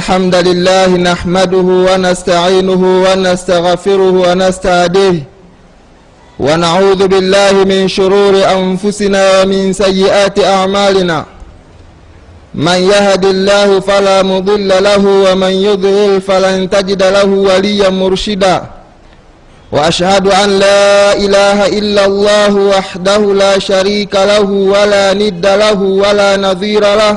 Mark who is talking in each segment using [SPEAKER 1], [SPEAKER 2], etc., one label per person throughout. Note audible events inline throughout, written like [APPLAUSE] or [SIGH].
[SPEAKER 1] الحمد لله نحمده ونستعينه ونستغفره ونستهديه. ونعوذ بالله من شرور أنفسنا ومن سيئات أعمالنا. من يهد الله فلا مضل له ومن يضلل فلن تجد له وليا مرشدا. وأشهد أن لا إله إلا الله وحده لا شريك له ولا ند له ولا نظير له.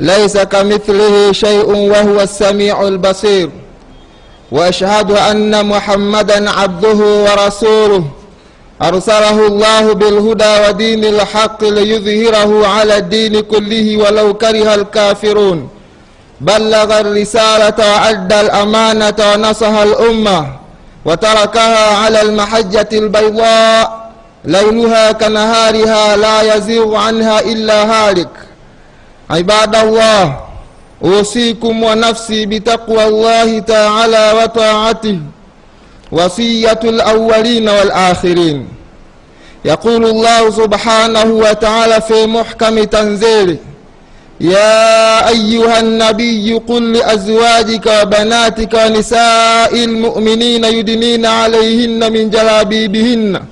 [SPEAKER 1] ليس كمثله شيء وهو السميع البصير. وأشهد أن محمدا عبده ورسوله. أرسله الله بالهدى ودين الحق ليظهره على الدين كله ولو كره الكافرون. بلغ الرسالة وأدى الأمانة ونصح الأمة. وتركها على المحجة البيضاء. ليلها كنهارها لا يزيغ عنها إلا هالك. عباد الله أوصيكم ونفسي بتقوى الله تعالى وطاعته وصية الأولين والآخرين. يقول الله سبحانه وتعالى في محكم تنزيله يا أيها النبي قل لأزواجك وبناتك ونساء المؤمنين يدنين عليهن من جلابيبهن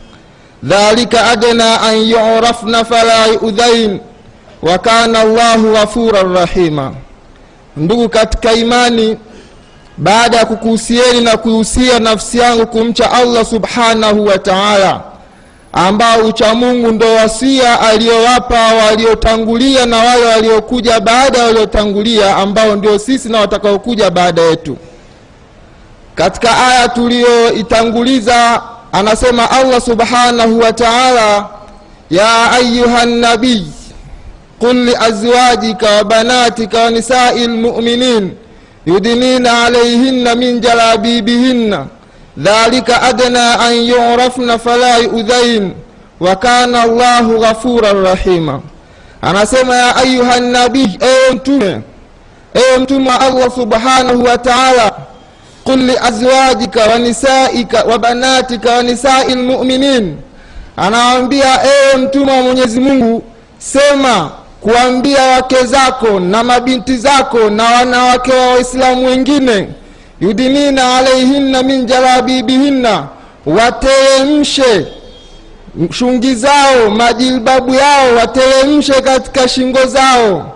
[SPEAKER 1] ذلك أدنى أن يعرفن فلا يؤذين. Wa kana llahu ghafuran rahima. Ndugu katika imani baada ya kukuhusieni na kuhusia nafsi yangu kumcha allah subhanahu wa taala ambao uchamungu ndo wasia aliyowapa waliotangulia na wale waliokuja baada ya waliotangulia ambao ndio sisi na watakaokuja baada yetu. Katika aya tuliyoitanguliza anasema allah subhanahu wa taala ya ayuha nabiy قل لأزواجك وبناتك ونساء المؤمنين يدنين عليهن من جلابيبهن ذلك أدنى أن يعرفن فلا يؤذين وكان الله غفورا رحيما anasema ya ayuha nabii ewe mtume ewe mtume wa allah subhanahu wa taala qul liazwajika wanisaika wabanatika wanisai lmuminin anawambia ewe mtume wa mwenyezi mungu sema kuambia wake zako na mabinti zako na wanawake wa waislamu wengine yudinina alaihinna min jalabibihinna wateremshe shungi zao majilbabu yao wateremshe katika shingo zao.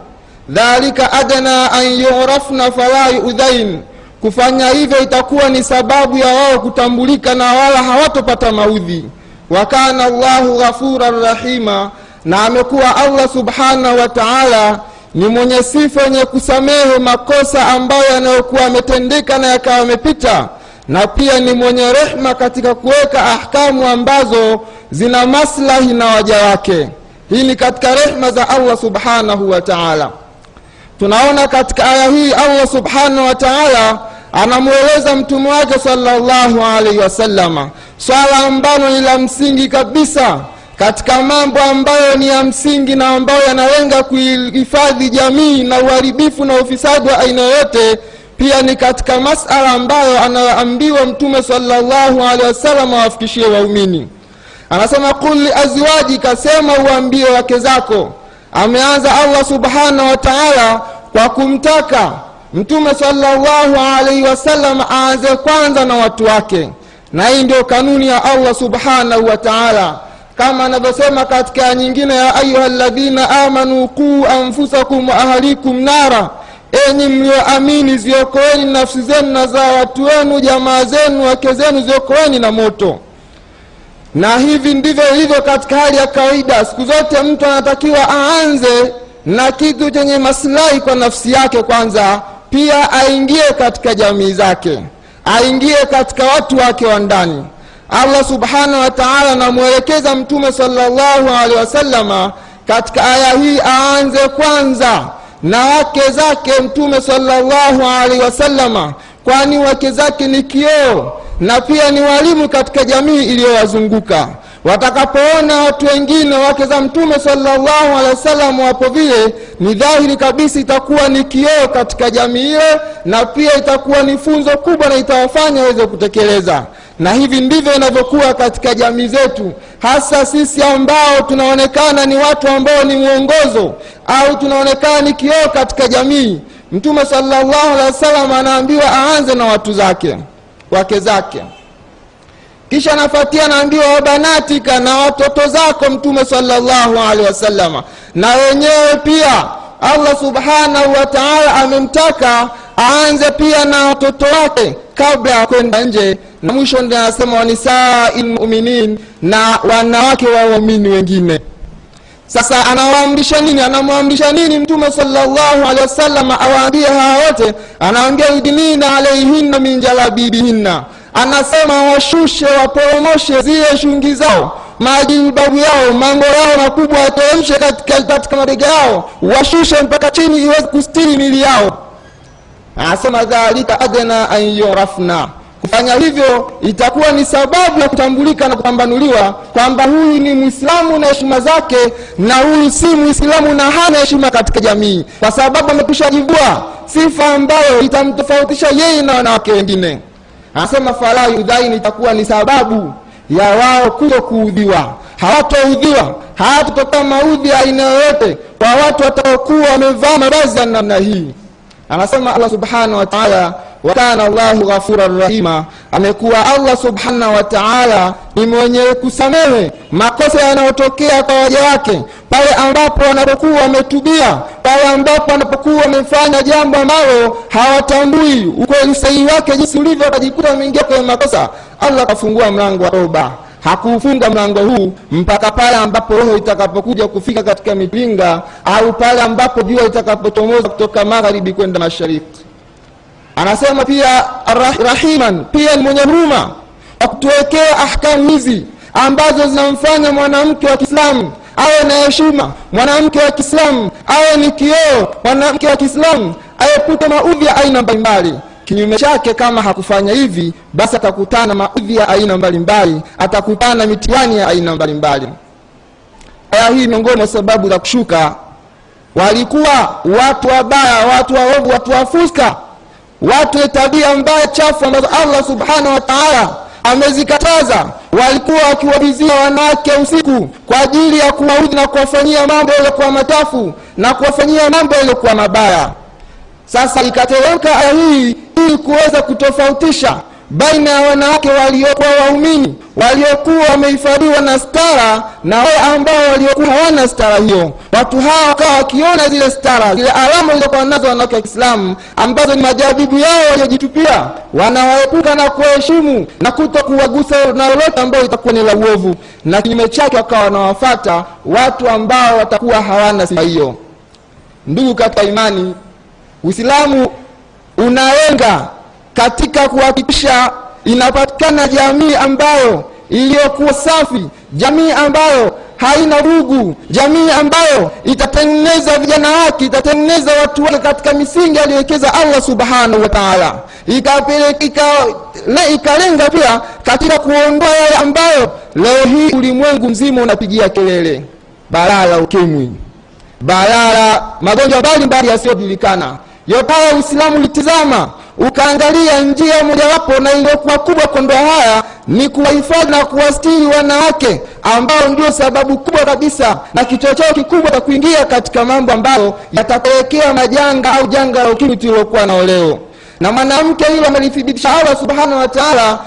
[SPEAKER 1] Dhalika adna an yurafna fala yudhain kufanya hivyo itakuwa ni sababu ya wao kutambulika na wala hawatopata maudhi. Wakana llahu ghafuran rahima na amekuwa allah subhanahu wa taala ni mwenye sifa yenye kusamehe makosa ambayo yanayokuwa ametendeka na yakawa yamepita na pia ni mwenye rehma katika kuweka ahkamu ambazo zina maslahi na waja wake. Hii ni katika rehma za allah subhanahu wa taala. Tunaona katika aya hii allah subhanahu wa taala anamweleza mtume wake salllahu alaihi wasalama swala ambalo ni la msingi kabisa katika mambo ambayo ni ya msingi na ambayo yanalenga kuihifadhi jamii na uharibifu na ufisadi wa aina yoyote pia ni katika masala ambayo anayoambiwa mtume salllahu alehi wasallam awafikishie waumini. Anasema qul liazwajika sema uambie wake zako. Ameanza allah subhanahu wa taala kwa kumtaka mtume salllahu alaihi wasallam aanze kwanza na watu wake. Na hii ndio kanuni ya allah subhanahu wa taala kama anavyosema katika nyingine ya ayuha ladhina amanu quu anfusakum ahlikum nara. Enyi mlioamini ziokoeni nafsi zenu na za watu wenu jamaa zenu wake zenu ziokoeni na moto. Na hivi ndivyo ilivyo katika hali ya kawaida. Siku zote mtu anatakiwa aanze na kitu chenye masilahi kwa nafsi yake kwanza pia aingie katika jamii zake aingie katika watu wake wa ndani allah subhanahu wa taala anamwelekeza mtume salllahu alehi wasalama katika aya hii aanze kwanza na wake zake mtume salllahu alehi wasalama kwani wake zake ni kioo na pia ni walimu katika jamii iliyowazunguka. Watakapoona watu wengine wake za mtume salllahu alehi wasallam wapo vile ni dhahiri kabisa itakuwa ni kioo katika jamii hiyo na pia itakuwa ni funzo kubwa na itawafanya waweze kutekeleza na hivi ndivyo inavyokuwa katika jamii zetu. Hasa sisi ambao tunaonekana ni watu ambao ni mwongozo au tunaonekana ni kioo katika jamii. Mtume sallallahu alaihi wasallam anaambiwa aanze na watu zake wake zake. Kisha anafuatia anaambiwa wabanatika na watoto zako mtume salllahu alehi wasalama na wenyewe pia allah subhanahu wa taala amemtaka aanze pia na watoto wake kabla ya kwenda nje. Na mwisho ndi anasema wanisai muminin na wanawake wa waumini wengine. Sasa anawaamrisha nini? Anamwamrisha nini mtume salllahu alehi wasallam? Awaambie hawa wote. Anaambia yudinina alaihinna min jalabibihinna. Anasema washushe waporomoshe zile shungi zao majibabu yao mango yao makubwa yateremshe katika, katika mabega yao. Washushe mpaka chini iweze kustiri mili yao anasema dhalika adna an yurafna. Kufanya hivyo itakuwa ni sababu ya kutambulika na kupambanuliwa kwamba huyu ni mwislamu na heshima zake na huyu si mwislamu na hana heshima katika jamii. Kwa sababu amekushajivua sifa ambayo itamtofautisha yeye na wanawake wengine. Anasema fala yudhaini itakuwa ni sababu ya wao kuto kuudhiwa hawatoudhiwa hawatotokea maudhi ya aina yoyote kwa watu wataokuwa wamevaa mavazi ya namna hii anasema allah subhanahu wataala wakana llahu ghafuran rahima. Amekuwa allah subhanahu wataala ni mwenye kusamehe makosa yanayotokea kwa waja wake pale ambapo wanapokuwa wametubia pale ambapo wanapokuwa wamefanya jambo ambalo hawatambui ukweli usahihi wake jinsi ulivyo wakajikuta wameingia kwenye makosa. Allah akafungua mlango wa toba hakuufunga mlango huu mpaka pale ambapo roho itakapokuja kufika katika milinga au pale ambapo jua itakapochomoza kutoka magharibi kwenda mashariki. Anasema pia rah- rahiman pia ni mwenye huruma wa kutuwekea ahkamu hizi ambazo zinamfanya mwanamke wa kiislamu awe na heshima mwanamke wa kiislamu awe ni kioo mwanamke wa kiislamu aepute maudhi ya aina mbalimbali kinyume chake kama hakufanya hivi basi atakutana na maudhi ya aina mbalimbali atakutana na mitihani ya aina mbalimbali. Aya hii miongoni mwa sababu za kushuka walikuwa watu wabaya watu waovu watu wafuska watu wenye tabia mbaya chafu ambazo allah subhanahu wa taala amezikataza. Walikuwa wakiwavizia wanawake usiku kwa ajili ya kuwaudhi na kuwafanyia mambo yaliyokuwa matafu na kuwafanyia mambo yaliyokuwa mabaya sasa ikateremka aya hii ili kuweza kutofautisha baina ya wanawake waliokuwa waumini waliokuwa wamehifadhiwa na stara na wale ambao waliokuwa hawana stara hiyo. Watu hawa wakawa wakiona zile stara zile alama zilizokuwa nazo wanawake wa kiislamu ambazo ni majabibu yao waliojitupia. Wanawaepuka na kuwaheshimu na kuto kuwagusa na lolote ambayo itakuwa ni la uovu. Na kinyume chake wakawa wanawafata watu ambao watakuwa hawana sifa hiyo. Ndugu katika imani uislamu unalenga katika kuhakikisha inapatikana jamii ambayo iliyokuwa safi jamii ambayo haina vurugu, jamii ambayo itatengeneza vijana wake itatengeneza watu wake katika misingi aliyowekeza allah subhanahu wa taala. Ikalenga pia katika kuondoa yale ambayo leo hii ulimwengu mzima unapigia kelele. Balaa la ukimwi. Balaa la magonjwa mbalimbali yasiyojulikana yopayo uislamu ulitizama ukaangalia njia mojawapo na iliyokuwa kubwa kondoa haya ni kuwahifadhi na kuwastiri wanawake ambao ndio sababu kubwa kabisa na kichocheo kikubwa cha kuingia katika mambo ambayo yatapelekea majanga au janga la ukimwi tulilokuwa nao leo. Na mwanamke hilo amelithibitisha allah subhanahu wa taala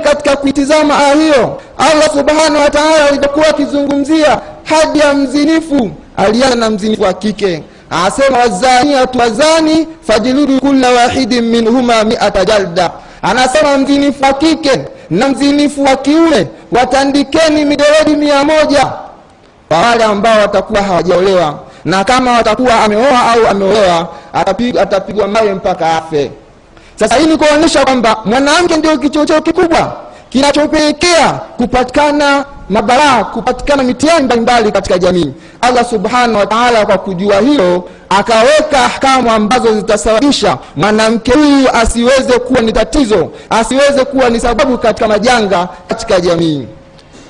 [SPEAKER 1] katika kuitizama aya hiyo. Allah subhanahu wa taala akizungumzia hadi ya mzinifu alianza na mzinifu wa kike asema wazaniatu wazani fajlidu kula wahidin minhuma miata jalda. Anasema mzinifu wa kike na mzinifu wa kiume watandikeni mideredi mia moja. Kwa wale ambao watakuwa hawajaolewa na kama watakuwa ameoa au ameolewa atapigwa, atapigwa mawe mpaka afe. Sasa hii ni kuonyesha kwamba mwanamke ndio kichocheo kikubwa kinachopelekea kupatikana mabaraa kupatikana mitihani mbalimbali katika jamii. Allah subhanahu wa taala kwa kujua hilo akaweka ahkamu ambazo zitasababisha mwanamke huyu asiweze kuwa ni tatizo asiweze kuwa ni sababu katika majanga katika jamii.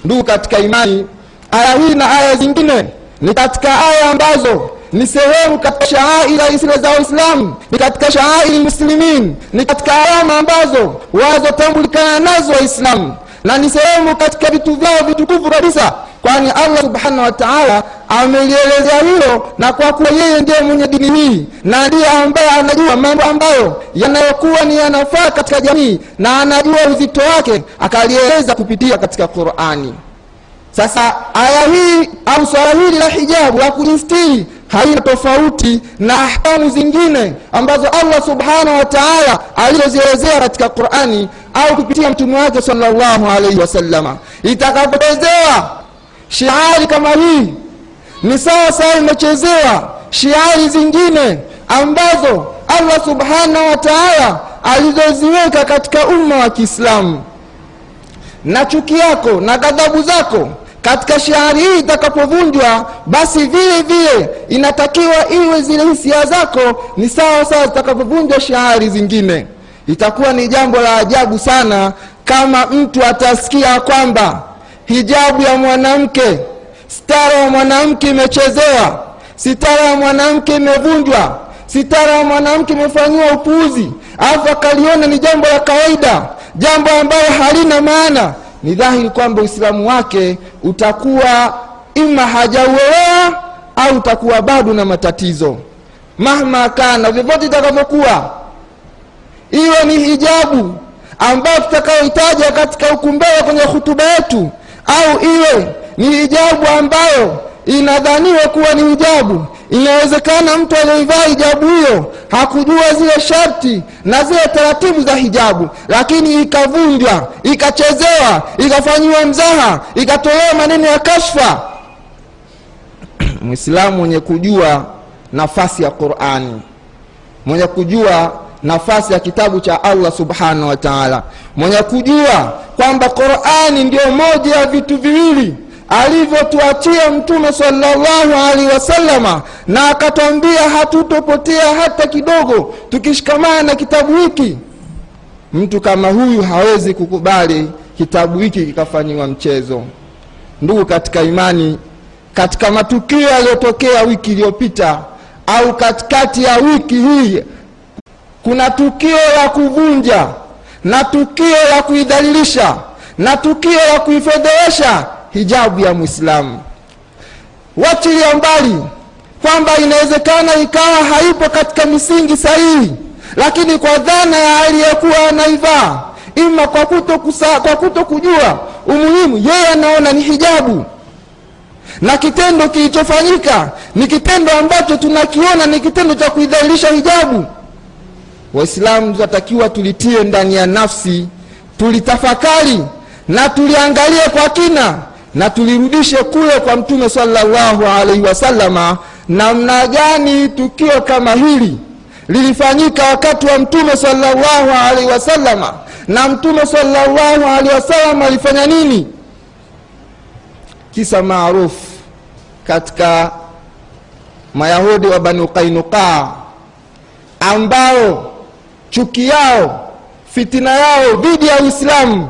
[SPEAKER 1] Ndugu katika imani aya hii na aya zingine ni katika aya ambazo ni sehemu katika shaairi za Uislamu, ni katika shaairi muslimin ni katika alama ambazo wazotambulikana nazo waislamu na ni sehemu katika vitu vyao vitukufu kabisa kwani allah subhanahu wa taala amelielezea hilo na kwa kuwa yeye ndiye mwenye dini hii na ndiye ambaye anajua mambo ambayo yanayokuwa ni yanafaa katika jamii na anajua uzito wake akalieleza kupitia katika qurani. Sasa aya hii au swala hili la hijabu la kujistiri haina tofauti na ahkamu zingine ambazo allah subhanahu wa taala alizozielezea katika qurani au kupitia mtume wake sallallahu alaihi wasallama itakapochezewa shiari kama hii ni sawa sawa imechezewa shiari zingine ambazo allah subhanahu wa alizoziweka katika umma wa kiislamu. Na chuki yako na ghadhabu zako katika shiari hii itakapovunjwa basi vile vile inatakiwa iwe zile hisia zako ni sawa sawa zitakapovunjwa shiari zingine itakuwa ni jambo la ajabu sana kama mtu atasikia kwamba hijabu ya mwanamke stara ya mwanamke imechezewa sitara ya mwanamke imevunjwa sitara ya mwanamke imefanyiwa upuuzi alafu akaliona ni jambo la kawaida jambo ambalo halina maana. Ni dhahiri kwamba uislamu wake utakuwa ima hajauelewa au utakuwa bado na matatizo. Mahma kana vyovyote itakavyokuwa iwe ni hijabu ambayo tutakayohitaja katika ukumbele kwenye hutuba yetu au iwe ni hijabu ambayo inadhaniwa kuwa ni hijabu. Inawezekana mtu aliyeivaa hijabu hiyo hakujua zile sharti na zile taratibu za hijabu lakini ikavunjwa ikachezewa ikafanyiwa mzaha ikatolewa maneno ya kashfa. [CLEARS THROAT] Mwislamu mwenye kujua nafasi ya qurani mwenye kujua nafasi ya kitabu cha allah subhanahu wa taala. Mwenye kujua kwamba qurani ndio moja ya vitu viwili alivyotuachia mtume sallallahu alaihi wasalama na akatwambia hatutopotea hata kidogo tukishikamana na kitabu hiki. Mtu kama huyu hawezi kukubali kitabu hiki kikafanyiwa mchezo. Ndugu katika imani katika matukio yaliyotokea wiki iliyopita au katikati ya wiki hii kuna tukio la kuvunja na tukio la kuidhalilisha na tukio la kuifedhehesha hijabu ya mwislamu wachilia mbali kwamba inawezekana ikawa haipo katika misingi sahihi lakini kwa dhana ya aliyekuwa anaivaa ima kwa kuto, kusa, kwa kuto kujua umuhimu yeye anaona ni hijabu. Na kitendo kilichofanyika ni kitendo ambacho tunakiona ni kitendo cha kuidhalilisha hijabu waislamu tunatakiwa tulitie ndani ya nafsi tulitafakari na tuliangalie kwa kina na tulirudishe kule kwa mtume sallallahu alaihi wasallama, namna gani tukio kama hili lilifanyika wakati wa mtume sallallahu alaihi wasallama, na mtume sallallahu alaihi wasalama alifanya nini? Kisa maarufu katika mayahudi wa banu Qainuqa ambao chuki yao fitina yao dhidi ya uislamu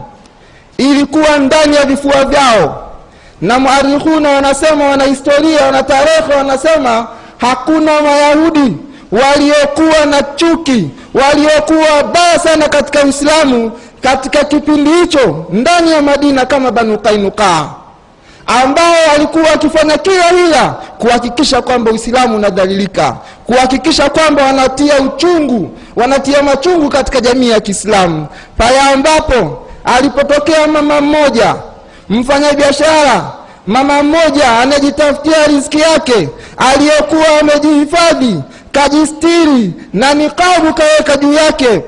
[SPEAKER 1] ilikuwa ndani ya vifua vyao. Na muarikhuna wanasema wanahistoria wanatarehe wanasema hakuna Wayahudi waliokuwa na chuki waliokuwa baya sana katika uislamu katika kipindi hicho ndani ya madina kama banu kainukaa ambao walikuwa wakifanya kila hila kuhakikisha kwamba uislamu unadhalilika kuhakikisha kwamba wanatia uchungu wanatia machungu katika jamii ya kiislamu. Pale ambapo alipotokea mama mmoja mfanyabiashara mama mmoja anajitafutia riziki yake aliyekuwa amejihifadhi kajistiri na nikabu kaweka juu yake.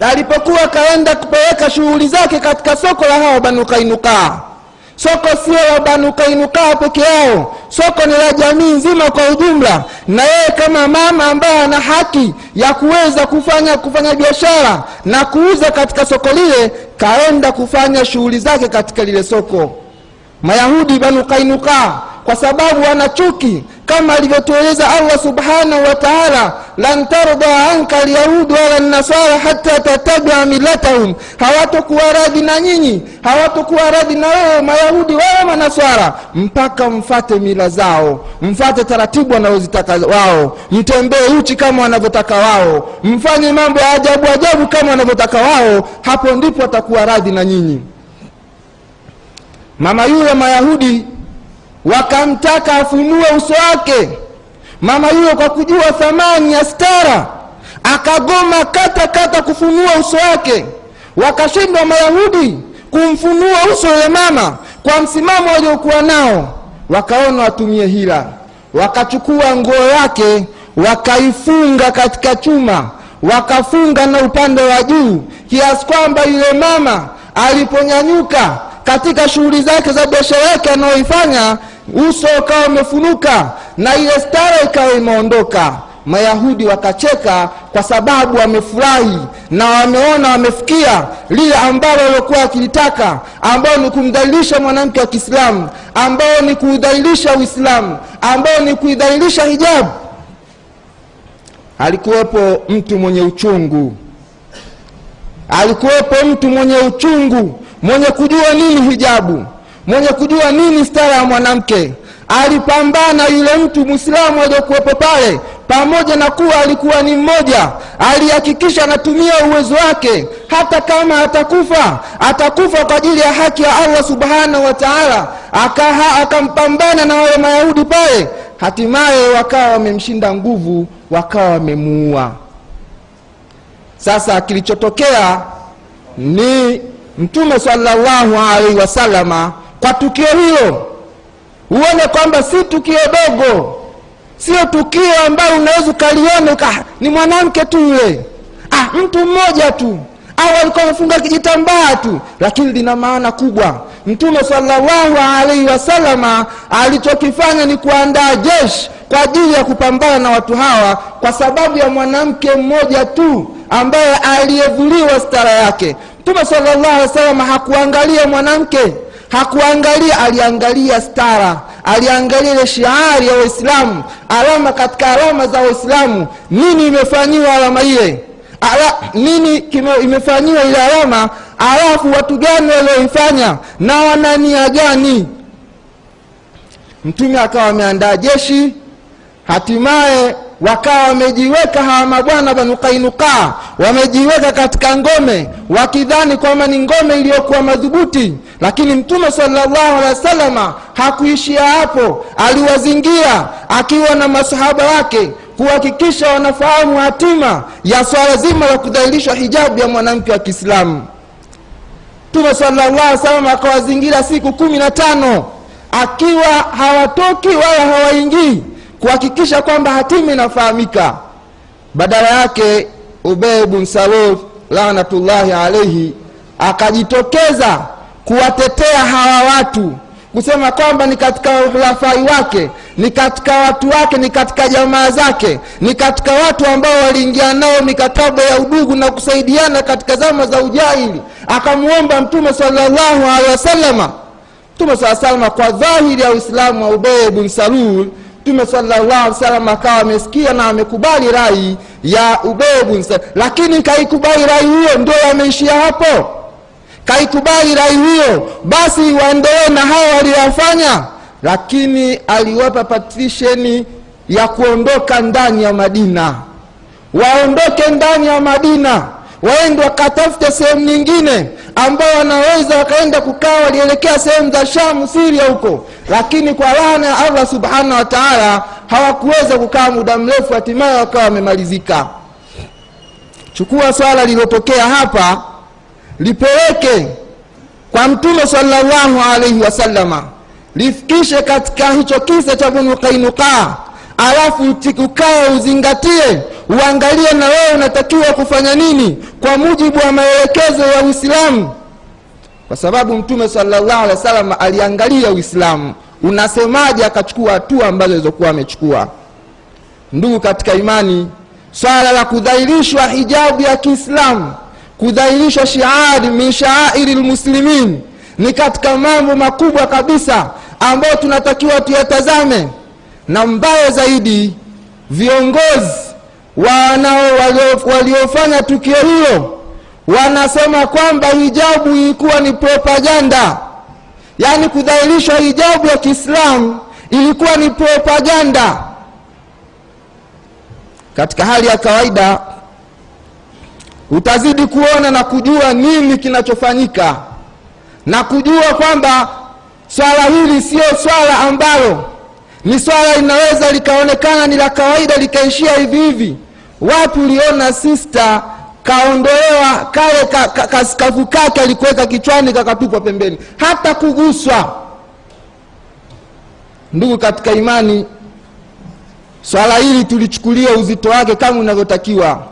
[SPEAKER 1] Alipokuwa kaenda kupeleka shughuli zake katika soko la hawa banu kainukaa soko sio la banu kainukaa peke yao. Soko ni la jamii nzima kwa ujumla. Na yeye kama mama ambaye ana haki ya kuweza kufanya kufanya biashara na kuuza katika soko lile kaenda kufanya shughuli zake katika lile soko. Mayahudi banu kainukaa kwa sababu wana chuki. Kama alivyotueleza allah subhanahu wa taala lan tarda anka alyahudu wala nasara hata tatabia millatahum. Hawatokuwa radhi na nyinyi hawatokuwa radhi na wewe mayahudi wala manaswara. Mpaka mfate mila zao mfate taratibu wanazozitaka wao mtembee uchi kama wanavyotaka wao mfanye mambo ya ajabu ajabu kama wanavyotaka wao hapo ndipo watakuwa radhi na nyinyi. Mama yule mayahudi wakamtaka afunue uso wake. Mama yule kwa kujua thamani ya stara akagoma kata kata kufunua uso wake. Wakashindwa mayahudi kumfunua uso yule mama kwa msimamo waliokuwa nao. Wakaona watumie hila. Wakachukua nguo yake wakaifunga katika chuma wakafunga na upande wa juu kiasi kwamba yule mama aliponyanyuka katika shughuli zake za biashara yake anayoifanya uso ukawa umefunuka na ile stara ikawa imeondoka. Mayahudi wakacheka kwa sababu wamefurahi na wameona wamefikia lile ambalo waliokuwa wakilitaka ambayo ni kumdhalilisha mwanamke wa kiislamu ambayo ni kuudhalilisha uislamu ambayo ni kuidhalilisha hijabu. Alikuwepo mtu mwenye uchungu. Alikuwepo mtu mwenye uchungu mwenye kujua nini hijabu mwenye kujua nini stara ya mwanamke. Alipambana yule mtu mwislamu aliyokuwepo pale pamoja na kuwa alikuwa ni mmoja. Alihakikisha anatumia uwezo wake. Hata kama atakufa atakufa kwa ajili ya haki ya allah subhanahu wa taala. Akampambana na wale mayahudi pale. Hatimaye wakawa wamemshinda nguvu wakawa wamemuua. Sasa kilichotokea ni mtume salllahu alaihi wasalama kwa tukio hilo uone kwamba si tukio dogo sio tukio ambayo unaweza ukaliona uka ni mwanamke tu yule. Ah, mtu mmoja tu au alikuwa amefunga kijitambaa tu lakini lina maana kubwa. Mtume salllahu alaihi wasalama alichokifanya ni kuandaa jeshi kwa ajili ya kupambana na watu hawa kwa sababu ya mwanamke mmoja tu ambaye aliyevuliwa stara yake. Mtume salllahu alehi wasalama hakuangalia mwanamke hakuangalia aliangalia stara aliangalia ile shiari ya waislamu alama katika alama za waislamu nini imefanyiwa alama ile? Ala, nini kime, imefanyiwa ile alama? Alafu watu gani walioifanya? Na wanania gani? Mtume akawa ameandaa jeshi hatimaye wakawa wamejiweka hawa mabwana banu wamejiweka katika ngome wakidhani kwamba ni ngome iliyokuwa madhubuti lakini mtume salllahu alehi wa salama hakuishia hapo. Aliwazingira akiwa na masahaba wake kuhakikisha wanafahamu hatima ya swala zima la kudhalilishwa hijabu ya mwanamke wa kiislamu. Mtume wa salama akawazingira siku kumi na tano akiwa hawatoki wala hawaingii kuhakikisha kwamba hatima inafahamika. Badala yake ubei bun salul lanatullahi alaihi akajitokeza kuwatetea hawa watu kusema kwamba ni katika uhulafai wake ni katika watu wake ni katika jamaa zake ni katika watu ambao waliingia nao mikataba ya udugu na kusaidiana katika zama za ujahili. Akamwomba mtume salllahu alehi wasalama mtume saa salama kwa dhahiri ya uislamu wa ubei bun salul mtume salllahu salam akawa amesikia na amekubali rai ya ubebu lakini kaikubali rai hiyo ndio yameishia hapo kaikubali rai hiyo basi waendelee na hayo waliyofanya. Lakini aliwapa patisheni ya kuondoka ndani ya madina. Waondoke ndani ya madina waende wakatafute sehemu nyingine ambao wanaweza wakaenda kukaa walielekea sehemu za shamu siria huko. Lakini kwa laana ya allah subhanahu wa taala hawakuweza kukaa muda mrefu hatimaye wakawa wamemalizika. Chukua swala lililotokea hapa lipeleke kwa mtume sallallahu alaihi wasallama lifikishe katika hicho kisa cha bnu kainukaa alafu ukae uzingatie uangalie na wewe unatakiwa kufanya nini kwa mujibu wa maelekezo ya uislamu. Kwa sababu mtume salllahu alehi wa aliangalia uislamu unasemaje akachukua hatua ambazo alizokuwa amechukua? Ndugu katika imani swala la kudhahirishwa hijabu ya kiislamu kudhahirishwa shiari min shaairi lmuslimin. Ni katika mambo makubwa kabisa ambayo tunatakiwa tuyatazame. Na mbaya zaidi viongozi wanao waliofanya tukio hilo wanasema kwamba hijabu ilikuwa ni propaganda. Yaani kudhahirishwa hijabu ya kiislamu ilikuwa ni propaganda. Katika hali ya kawaida utazidi kuona na kujua nini kinachofanyika na kujua kwamba swala hili siyo swala ambalo ni swala linaweza likaonekana ni la kawaida likaishia hivi hivi. Wapi uliona sista kaondolewa kale ka, ka, kake alikuweka kichwani kakatupwa pembeni? Hata kuguswa. Ndugu katika imani swala hili tulichukulia uzito wake kama unavyotakiwa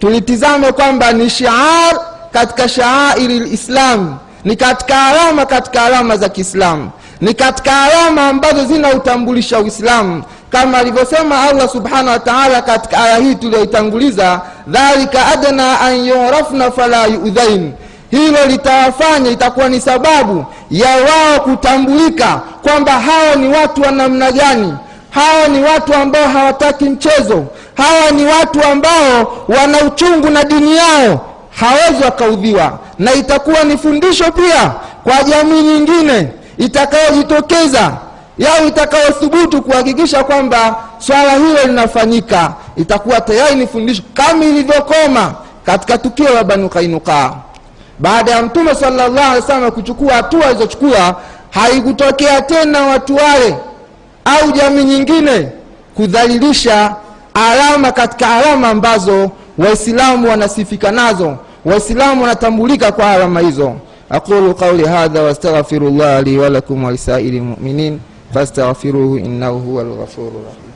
[SPEAKER 1] tulitizame kwamba ni shiar katika shaairi lislam ni katika alama katika alama za kiislamu ni katika alama ambazo zinautambulisha uislamu. Kama alivyosema allah subhanahu wa taala katika aya hii tuliyoitanguliza dhalika adna an yurafna fala yudhain. Hilo litawafanya itakuwa ni sababu ya wao kutambulika kwamba hao ni watu wa namna gani hawa ni watu ambao hawataki mchezo. Hawa ni watu ambao wana uchungu na dini yao. Hawezi wakaudhiwa. Na itakuwa ni fundisho pia kwa jamii nyingine itakayojitokeza yao itakayothubutu kuhakikisha kwamba swala hilo linafanyika. Itakuwa tayari ni fundisho kama ilivyokoma katika tukio la banu kainukaa baada ya mtume sallallahu alih wasallam kuchukua hatua alizochukua haikutokea tena watu wale au jamii nyingine kudhalilisha alama katika alama ambazo waislamu wanasifika nazo. Waislamu wanatambulika kwa alama hizo. Aqulu qauli hadha wastaghfiru llah li walakum walisairi lmuminin fastaghfiruhu innahu huwa lghafuru rahim.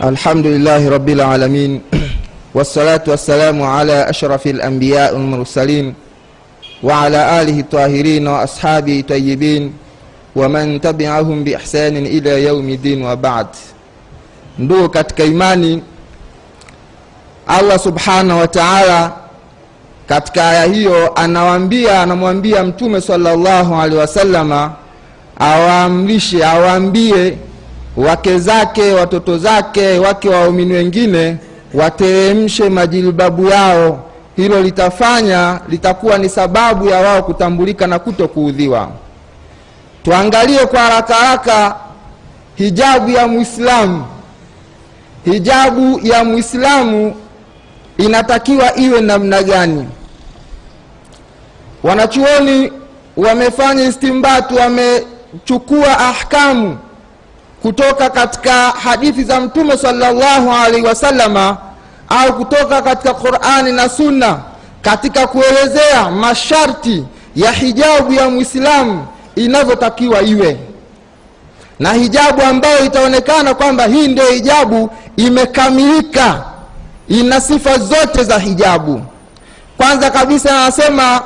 [SPEAKER 1] Alhamdulillahi rabilalamin والصلاة والسلام على أشرف الأنبياء والمرسلين وعلى آله الطاهرين وأصحابه طيبين ومن تبعهم بإحسان إلى يوم الدين وبعد ndugu katika imani allah subhanahu wa taala katika aya hiyo anawambia anamwambia mtume salllahu alehi wasalama awaamrishe awaambie wake zake watoto zake wake waumini wengine wateremshe majilbabu yao. Hilo litafanya litakuwa ni sababu ya wao kutambulika na kuto kuudhiwa tuangalie kwa haraka haraka hijabu ya mwislamu hijabu ya mwislamu inatakiwa iwe namna gani? Wanachuoni wamefanya istimbatu wamechukua ahkamu kutoka katika hadithi za mtume salllahu alaihi wasalama au kutoka katika qurani na sunna katika kuelezea masharti ya hijabu ya mwislamu inavyotakiwa iwe. Na hijabu ambayo itaonekana kwamba hii ndio hijabu imekamilika ina sifa zote za hijabu. Kwanza kabisa anasema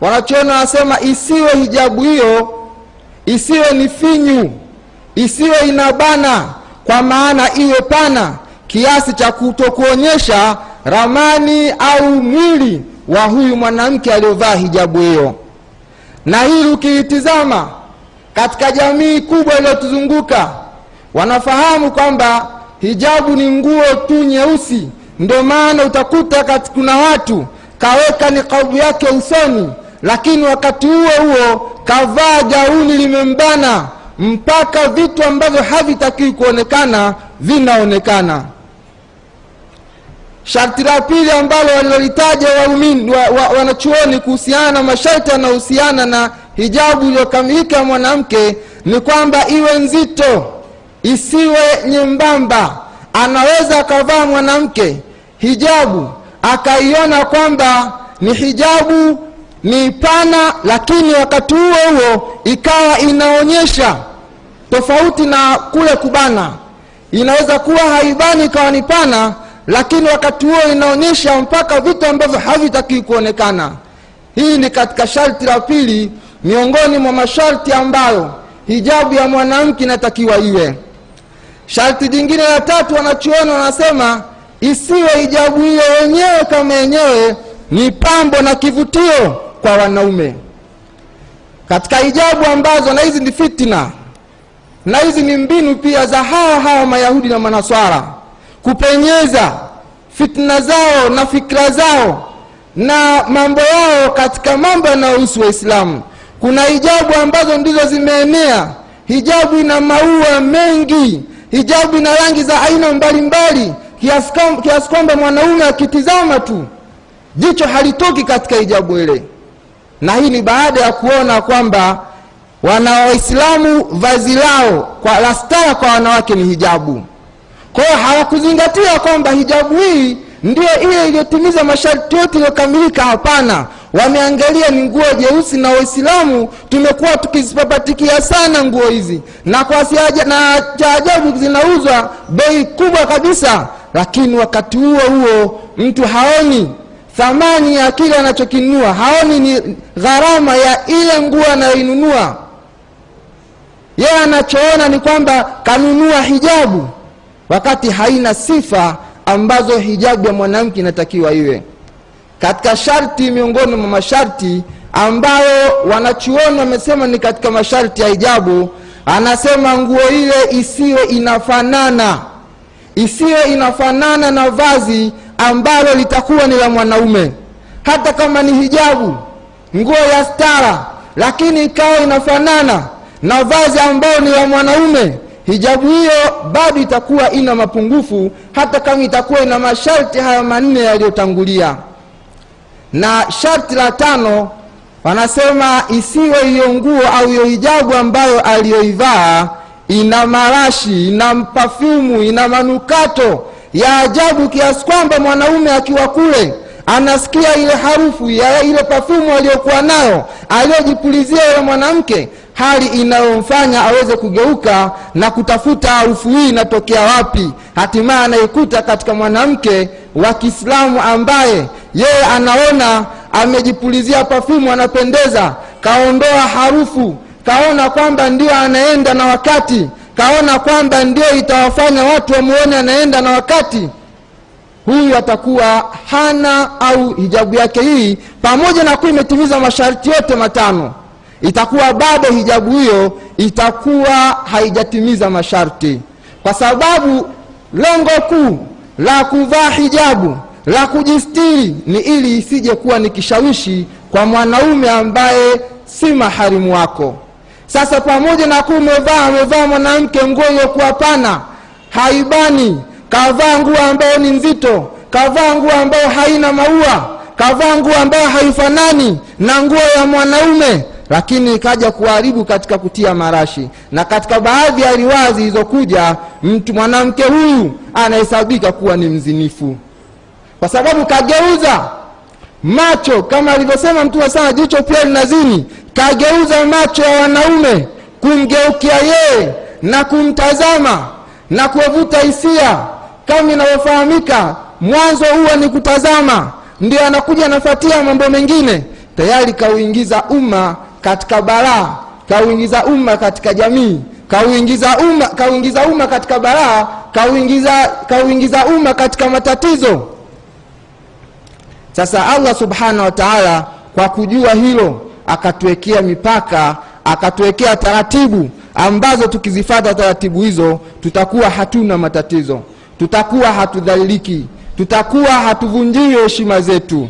[SPEAKER 1] wanachoona wanasema isiwe hijabu hiyo isiwe ni finyu isiwe inabana kwa maana iwe pana kiasi cha kutokuonyesha ramani au mwili wa huyu mwanamke aliyovaa hijabu hiyo. Na hili ukiitizama katika jamii kubwa iliyotuzunguka wanafahamu kwamba hijabu ni nguo tu nyeusi. Ndio maana utakuta kuna watu kaweka nikabu yake usoni lakini wakati huo huo kavaa gauni limembana mpaka vitu ambavyo havitakiwi kuonekana vinaonekana. Sharti la pili ambalo walilolitaja waumini wa, wa, wanachuoni kuhusiana na masharti yanayohusiana na hijabu iliyokamilika mwanamke ni kwamba iwe nzito isiwe nyembamba. Anaweza akavaa mwanamke hijabu akaiona kwamba ni hijabu ni pana lakini wakati huo huo ikawa inaonyesha tofauti na kule kubana. Inaweza kuwa haibani ikawa ni pana lakini wakati huo inaonyesha mpaka vitu ambavyo havitaki kuonekana. Hii ni katika sharti la pili miongoni mwa masharti ambayo hijabu ya mwanamke inatakiwa iwe. Sharti jingine la tatu wanachuoni wanasema isiwe hijabu hiyo yenyewe kama yenyewe ni pambo na kivutio kwa wanaume. Katika hijabu ambazo na hizi ni fitna na hizi ni mbinu pia za hawa hawa mayahudi na manaswara kupenyeza fitna zao na fikra zao na mambo yao katika mambo yanayohusu waislamu. Kuna hijabu ambazo ndizo zimeenea. Hijabu ina maua mengi. Hijabu ina rangi za aina mbalimbali kiasi kwamba mwanaume akitizama tu jicho halitoki katika hijabu ile na hii ni baada ya kuona kwamba wana waislamu vazi lao kwa la kwa wanawake ni hijabu. Kwa hawakuzingatia kwamba hijabu hii ndio ile iliyotimiza masharti yote iliyokamilika. Hapana wameangalia ni nguo jeusi na waislamu tumekuwa tukizipapatikia sana nguo hizi. Na kwa siaja, na cha ajabu zinauzwa bei kubwa kabisa lakini wakati huo huo mtu haoni thamani ya kile anachokinunua. Haoni ni gharama ya ile nguo anayoinunua. Yeye anachoona ni kwamba kanunua hijabu wakati haina sifa ambazo hijabu ya mwanamke inatakiwa iwe. Katika sharti miongoni mwa masharti ambayo wanachuoni wamesema ni katika masharti ya hijabu anasema nguo ile isiwe inafanana. Isiwe inafanana na vazi ambalo litakuwa ni la mwanaume. Hata kama ni hijabu nguo ya stara lakini ikawa inafanana na vazi ambayo ni la mwanaume hijabu hiyo bado itakuwa ina mapungufu hata kama itakuwa ina masharti haya manne yaliyotangulia. Na sharti la tano wanasema isiwe hiyo nguo au hiyo hijabu ambayo aliyoivaa ina marashi ina pafyumu ina manukato ya ajabu kiasi kwamba mwanaume akiwa kule anasikia ile harufu ya ile pafumu aliyokuwa nayo aliyojipulizia yule mwanamke hali inayomfanya aweze kugeuka na kutafuta harufu hii inatokea wapi. Hatimaye anaikuta katika mwanamke wa kiislamu ambaye yeye anaona amejipulizia pafumu anapendeza kaondoa harufu kaona kwamba ndio anaenda na wakati kaona kwamba ndio itawafanya watu wamuone anaenda na wakati huyu atakuwa hana au hijabu yake hii pamoja na kuwa imetimiza masharti yote matano itakuwa bado hijabu hiyo itakuwa haijatimiza masharti. Kwa sababu lengo kuu la kuvaa hijabu la kujistiri ni ili isije kuwa ni kishawishi kwa mwanaume ambaye si maharimu wako sasa pamoja na kuwa umevaa amevaa mwanamke nguo iliyokuwa pana haibani. Kavaa nguo ambayo ni nzito kavaa nguo ambayo haina maua kavaa nguo ambayo haifanani na nguo ya mwanaume. Lakini ikaja kuharibu katika kutia marashi. Na katika baadhi ya riwaya zilizokuja mtu mwanamke huyu anahesabika kuwa ni mzinifu. Kwa sababu kageuza macho kama alivyosema mtume sana jicho pia linazini kageuza macho ya wanaume kumgeukia yeye na kumtazama na kuwavuta hisia. Kama inavyofahamika mwanzo huwa ni kutazama ndio anakuja anafuatia mambo mengine. Tayari kauingiza umma katika balaa kauingiza umma katika jamii kauingiza umma kauingiza umma katika balaa kauingiza kauingiza umma katika matatizo. Sasa allah subhanahu wa taala kwa kujua hilo akatuwekea mipaka, akatuwekea taratibu ambazo tukizifata taratibu hizo tutakuwa hatuna matatizo, tutakuwa hatudhaliki tutakuwa hatuvunjii heshima zetu.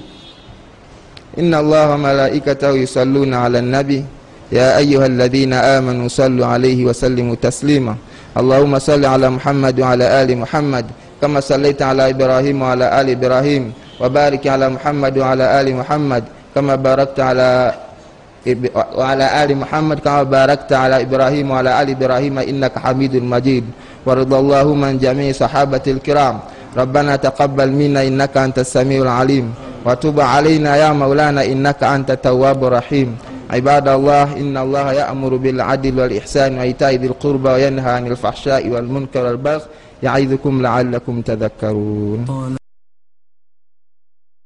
[SPEAKER 1] inna allaha wa malaikatahu yusalluna ala nabi. Ya ayuha alladhina amanu sallu alayhi wa sallimu taslima. Allahumma salli ala muhammad wa ala ali muhammad kama sallaita ala ibrahim wa ala ali ibrahim. Wa barik ala muhammad wa ala ali muhammad kama barakta ala وعلى آل محمد كما باركت على إبراهيم وعلى آل إبراهيم إنك حميد مجيد. ورضى اللهم عن جميع صحابة الكرام. ربنا تقبل منا إنك أنت السميع العليم. وتب علينا يا مولانا إنك أنت التواب الرحيم. عباد الله إن الله يأمر بالعدل والإحسان وإيتاء ذي القربى وينهى عن الفحشاء والمنكر والبغي يعظكم لعلكم تذكرون.